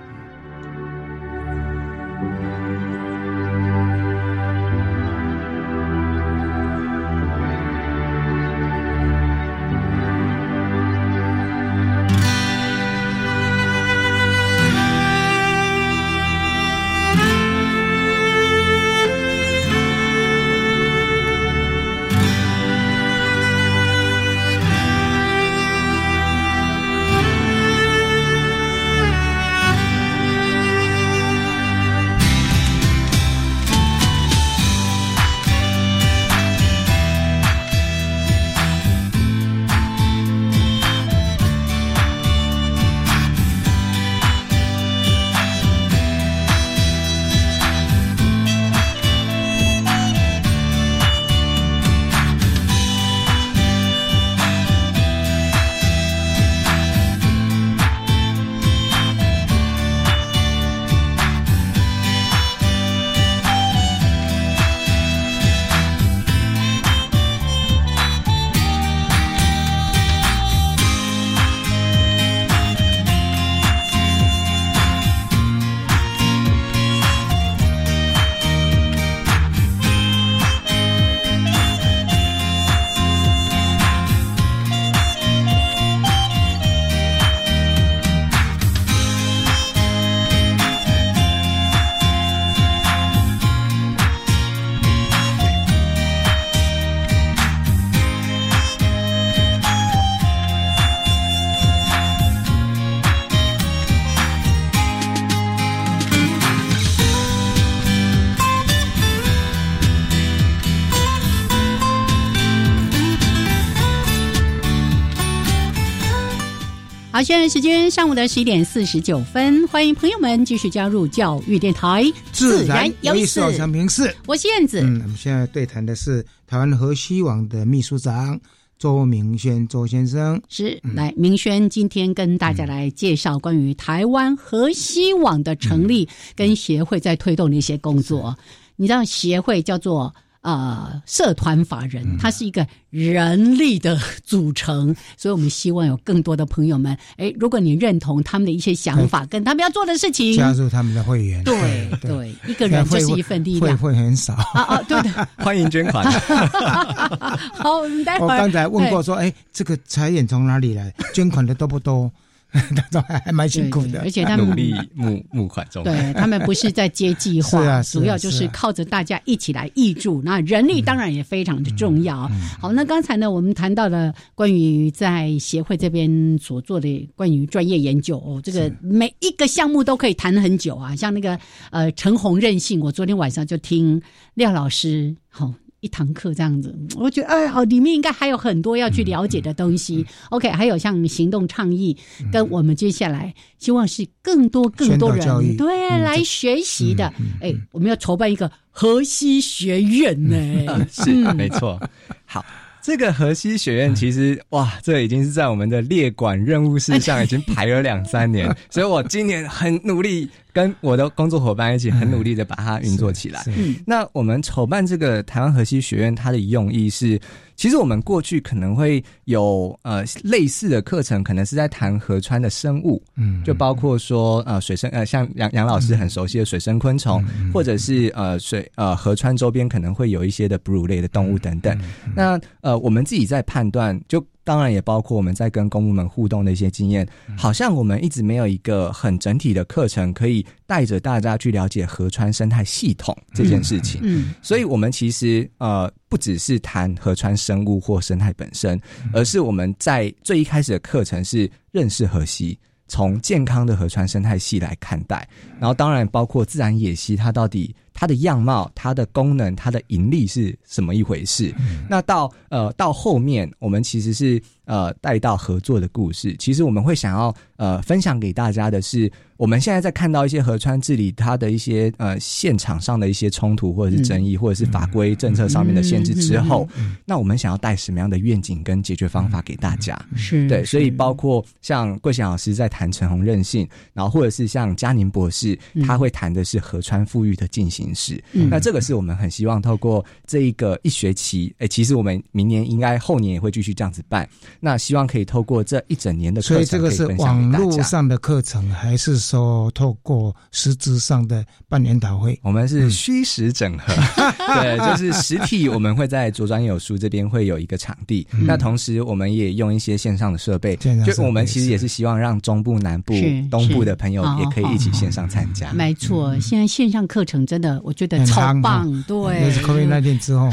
好，现在时间上午的十一点四十九分，欢迎朋友们继续加入教育电台，自然有意思。我是平视，我是燕子。嗯，我们现在对谈的是台湾河西网的秘书长周明轩周先生。是，来明轩今天跟大家来介绍关于台湾河西网的成立跟协会在推动的一些工作。你知道协会叫做？呃，社团法人，它是一个人力的组成，所以我们希望有更多的朋友们，哎，如果你认同他们的一些想法，跟他们要做的事情，加入他们的会员，对对，一个人就是一份力量，会会很少啊啊，对的，欢迎捐款。好，我们待会儿。我刚才问过说，哎，这个财源从哪里来？捐款的多不多？他们还蛮辛苦的，而且他们努力募 募款中。对他们不是在接计 划，是啊，主要就是靠着大家一起来挹注。那人力当然也非常的重要。好，那刚才呢，我们谈到了关于在协会这边所做的关于专业研究哦，这个每一个项目都可以谈很久啊。像那个呃陈红任性，我昨天晚上就听廖老师好。一堂课这样子，我觉得哎，好，里面应该还有很多要去了解的东西。OK，还有像行动倡议，跟我们接下来希望是更多更多人对来学习的。哎，我们要筹办一个河西学院呢，是没错。好。这个河西学院其实哇，这已经是在我们的列管任务事项已经排了两三年，所以我今年很努力跟我的工作伙伴一起很努力的把它运作起来。那我们筹办这个台湾河西学院，它的用意是。其实我们过去可能会有呃类似的课程，可能是在谈河川的生物，嗯，就包括说呃水生呃像杨杨老师很熟悉的水生昆虫，或者是呃水呃河川周边可能会有一些的哺乳类的动物等等。那呃我们自己在判断就。当然也包括我们在跟公务们互动的一些经验，好像我们一直没有一个很整体的课程，可以带着大家去了解河川生态系统这件事情。嗯，所以我们其实呃不只是谈河川生物或生态本身，而是我们在最一开始的课程是认识河溪。从健康的河川生态系来看待，然后当然包括自然野溪，它到底它的样貌、它的功能、它的盈利是什么一回事？那到呃到后面，我们其实是呃带到合作的故事。其实我们会想要呃分享给大家的是。我们现在在看到一些河川治理，它的一些呃现场上的一些冲突，或者是争议，或者是法规政策上面的限制之后，那我们想要带什么样的愿景跟解决方法给大家？是对，所以包括像桂贤老师在谈陈红任性，然后或者是像嘉宁博士，他会谈的是河川富裕的进行式。那这个是我们很希望透过这一个一学期，哎，其实我们明年应该后年也会继续这样子办。那希望可以透过这一整年的课程，所以这个是网络上的课程还是？说透过实质上的办研讨会，我们是虚实整合，对，就是实体我们会在左转有书这边会有一个场地，那同时我们也用一些线上的设备，就我们其实也是。希望让中部、南部、东部的朋友也可以一起线上参加。没错，现在线上课程真的我觉得超棒，对。是 COVID 那天之后，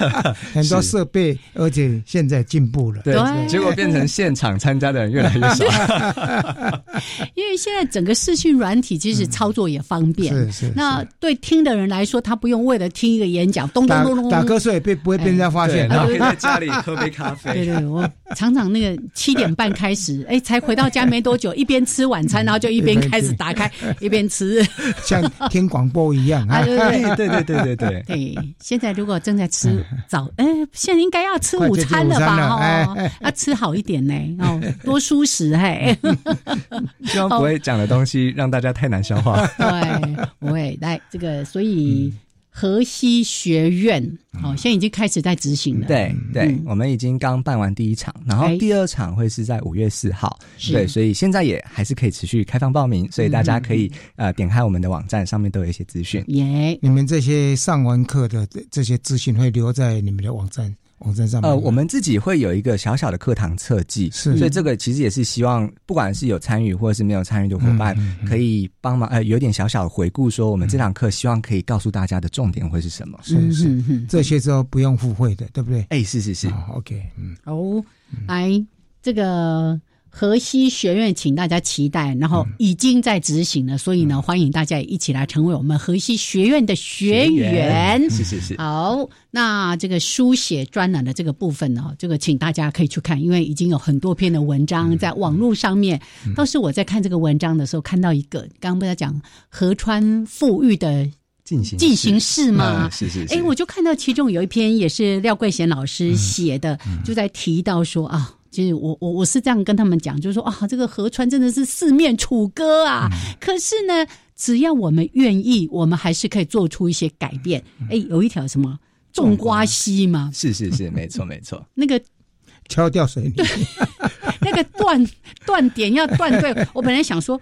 很多设备，而且现在进步了，对，结果变成现场参加的人越来越少，因为现在整个。视讯软体其实操作也方便，是是。那对听的人来说，他不用为了听一个演讲，咚咚咚咚打瞌睡，被不会被人家发现。然后可以在家里喝杯咖啡。对对，我常常那个七点半开始，哎，才回到家没多久，一边吃晚餐，然后就一边开始打开，一边吃，像听广播一样啊！对对对对对对对。现在如果正在吃早，哎，现在应该要吃午餐了吧？哦，要吃好一点呢，哦，多舒适嘿。希望不会讲的东西。让大家太难消化。对，不会来这个，所以河西学院哦，现在已经开始在执行了。对对，我们已经刚办完第一场，然后第二场会是在五月四号。对，所以现在也还是可以持续开放报名，所以大家可以呃点开我们的网站，上面都有一些资讯。耶，你们这些上完课的这些资讯会留在你们的网站。网站上呃，我们自己会有一个小小的课堂设计，是，所以这个其实也是希望，不管是有参与或者是没有参与的伙伴，可以帮忙呃，有点小小的回顾，说我们这堂课希望可以告诉大家的重点会是什么？是是是，这些都不用付费的，对不对？哎，是是是，OK，嗯，哦，来这个。河西学院，请大家期待，然后已经在执行了，所以呢，欢迎大家也一起来成为我们河西学院的学员。是是是。好，那这个书写专栏的这个部分呢，这个请大家可以去看，因为已经有很多篇的文章在网络上面。倒是我在看这个文章的时候，看到一个，刚刚不是讲河川富裕的。进行进行式吗？是是。哎，我就看到其中有一篇也是廖桂贤老师写的，就在提到说啊，其实我我我是这样跟他们讲，就是说啊，这个河川真的是四面楚歌啊。可是呢，只要我们愿意，我们还是可以做出一些改变。哎，有一条什么种瓜溪吗？是是是，没错没错。那个敲掉水泥，那个断断点要断对。我本来想说。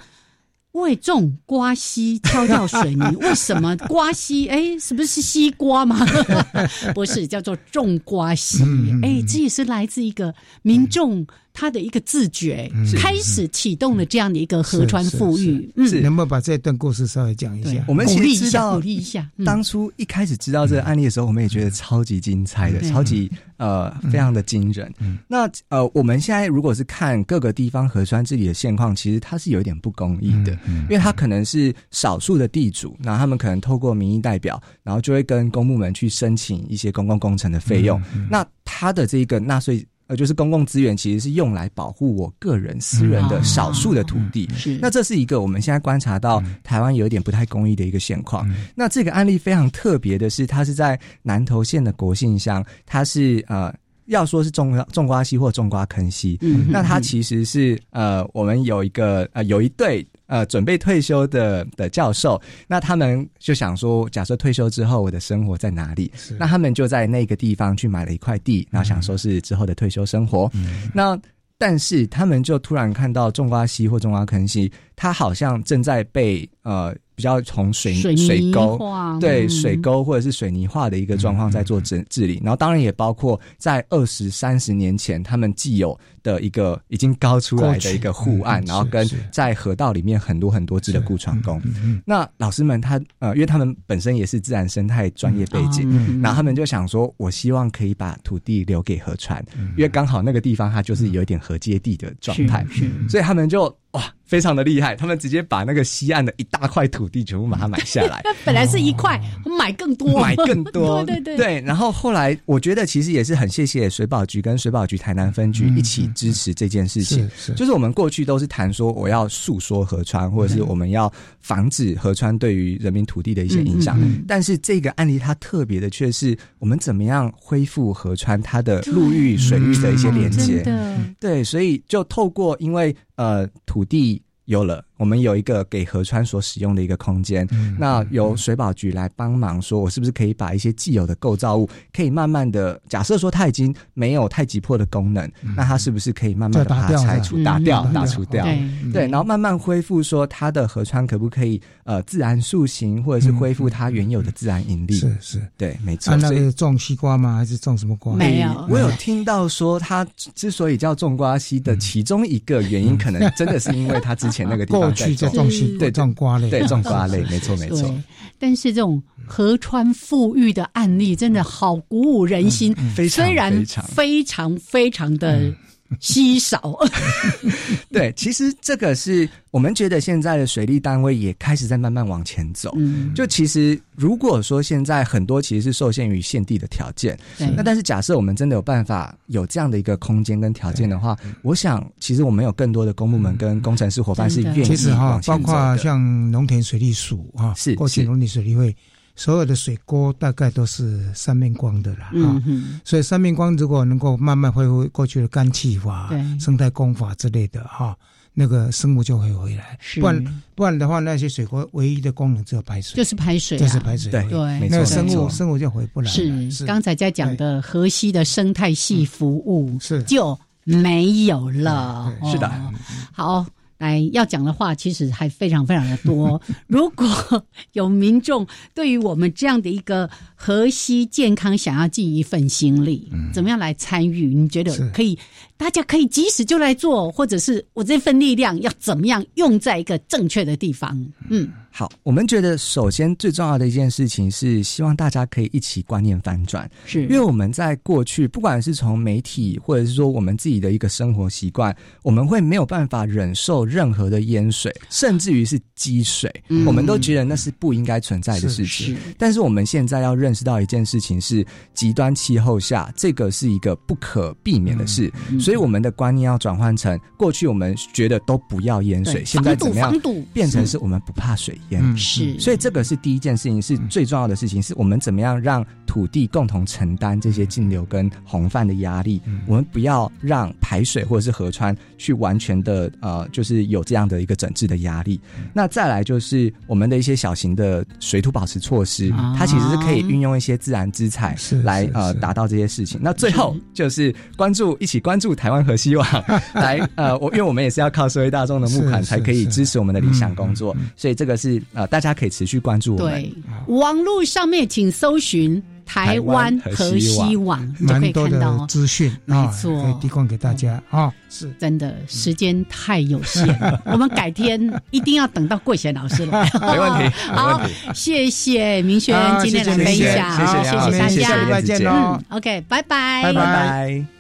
为种瓜西敲掉水泥，为什么瓜西？哎，是不是西瓜吗？不是，叫做种瓜西。哎，这也是来自一个民众。他的一个自觉开始启动了这样的一个河川富裕，嗯，能不能把这段故事稍微讲一下？我们其实知道，鼓励一下。当初一开始知道这个案例的时候，我们也觉得超级精彩的，超级呃，非常的惊人。那呃，我们现在如果是看各个地方河川治理的现况，其实它是有一点不公义的，因为它可能是少数的地主，然后他们可能透过民意代表，然后就会跟公部门去申请一些公共工程的费用，那他的这个纳税。呃，就是公共资源其实是用来保护我个人私人的少数的土地，是那这是一个我们现在观察到台湾有一点不太公义的一个现况。那这个案例非常特别的是，它是在南投县的国姓乡，它是呃要说是种种瓜溪或种瓜坑溪，那它其实是呃我们有一个呃有一对。呃，准备退休的的教授，那他们就想说，假设退休之后我的生活在哪里？那他们就在那个地方去买了一块地，然后想说是之后的退休生活。那但是他们就突然看到种瓜溪或种瓜坑溪，它好像正在被呃。比较从水水沟对水沟或者是水泥化的一个状况在做治治理，然后当然也包括在二十三十年前他们既有的一个已经高出来的一个护岸，然后跟在河道里面很多很多只的固船工。那老师们他呃，因为他们本身也是自然生态专业背景，然后他们就想说，我希望可以把土地留给河川，因为刚好那个地方它就是有一点河接地的状态，所以他们就。哇，非常的厉害！他们直接把那个西岸的一大块土地全部把它买下来。那 本来是一块，买更多，买更多。对对对。然后后来，我觉得其实也是很谢谢水保局跟水保局台南分局一起支持这件事情。是是。就是我们过去都是谈说我要诉说河川，或者是我们要防止河川对于人民土地的一些影响。但是这个案例它特别的却是我们怎么样恢复河川它的陆域水域的一些连接。对，所以就透过因为。呃，土地有了。我们有一个给河川所使用的一个空间，那由水保局来帮忙，说我是不是可以把一些既有的构造物，可以慢慢的假设说它已经没有太急迫的功能，那它是不是可以慢慢的把它拆除、打掉、打除掉？对，然后慢慢恢复，说它的河川可不可以呃自然塑形，或者是恢复它原有的自然盈利？是是，对，没错。那个种西瓜吗？还是种什么瓜？没有，我有听到说它之所以叫种瓜西的其中一个原因，可能真的是因为它之前那个地方 在种西。对，种瓜类，对，种瓜类，没错，没错。但是这种河川富裕的案例，真的好鼓舞人心。虽然非常非常的。稀少，对，其实这个是我们觉得现在的水利单位也开始在慢慢往前走。嗯，就其实如果说现在很多其实是受限于现地的条件，那但是假设我们真的有办法有这样的一个空间跟条件的话，我想其实我们有更多的公部门跟工程师伙伴是愿意往前走包括像农田水利署啊，是过去农田水利会。所有的水沟大概都是三面光的啦，哈，所以三面光如果能够慢慢恢复过去的干气法、生态功法之类的，哈，那个生物就会回来。不然不然的话，那些水沟唯一的功能只有排水，就是排水，就是排水。对对，那个生物生物就回不来。是刚才在讲的河西的生态系服务是就没有了。是的，好。来要讲的话，其实还非常非常的多。如果有民众对于我们这样的一个河西健康想要尽一份心力，怎么样来参与？你觉得可以？大家可以及时就来做，或者是我这份力量要怎么样用在一个正确的地方？嗯。好，我们觉得首先最重要的一件事情是，希望大家可以一起观念反转，是因为我们在过去，不管是从媒体，或者是说我们自己的一个生活习惯，我们会没有办法忍受任何的淹水，甚至于是积水，嗯。我们都觉得那是不应该存在的事情。但是我们现在要认识到一件事情是，极端气候下，这个是一个不可避免的事，嗯所以我们的观念要转换成，过去我们觉得都不要淹水，现在怎么样？变成是。我们不怕水淹？嗯。是。所以这个是第一件事情，是最重要的事情，是我们怎么样让土地共同承担这些径流跟洪泛的压力。我们不要让排水或者是河川去完全的呃，就是有这样的一个整治的压力。那再来就是我们的一些小型的水土保持措施，它其实是可以运用一些自然资产来呃达到这些事情。那最后就是关注一起关注台湾和希望 来呃，我因为我们也是要靠社会大众的募款才可以支持我们的理想工作，所以这个是呃大家可以持续关注我们。对，网络上面请搜寻台湾河西网，就可以蛮多看到的资讯没啊，错。可以提供给大家啊。是。真的时间太有限，我们改天一定要等到桂贤老师来。没问题好谢谢明轩今天来谢谢分享，谢谢谢谢大家。谢谢谢家，谢谢嗯，OK，拜拜。拜拜。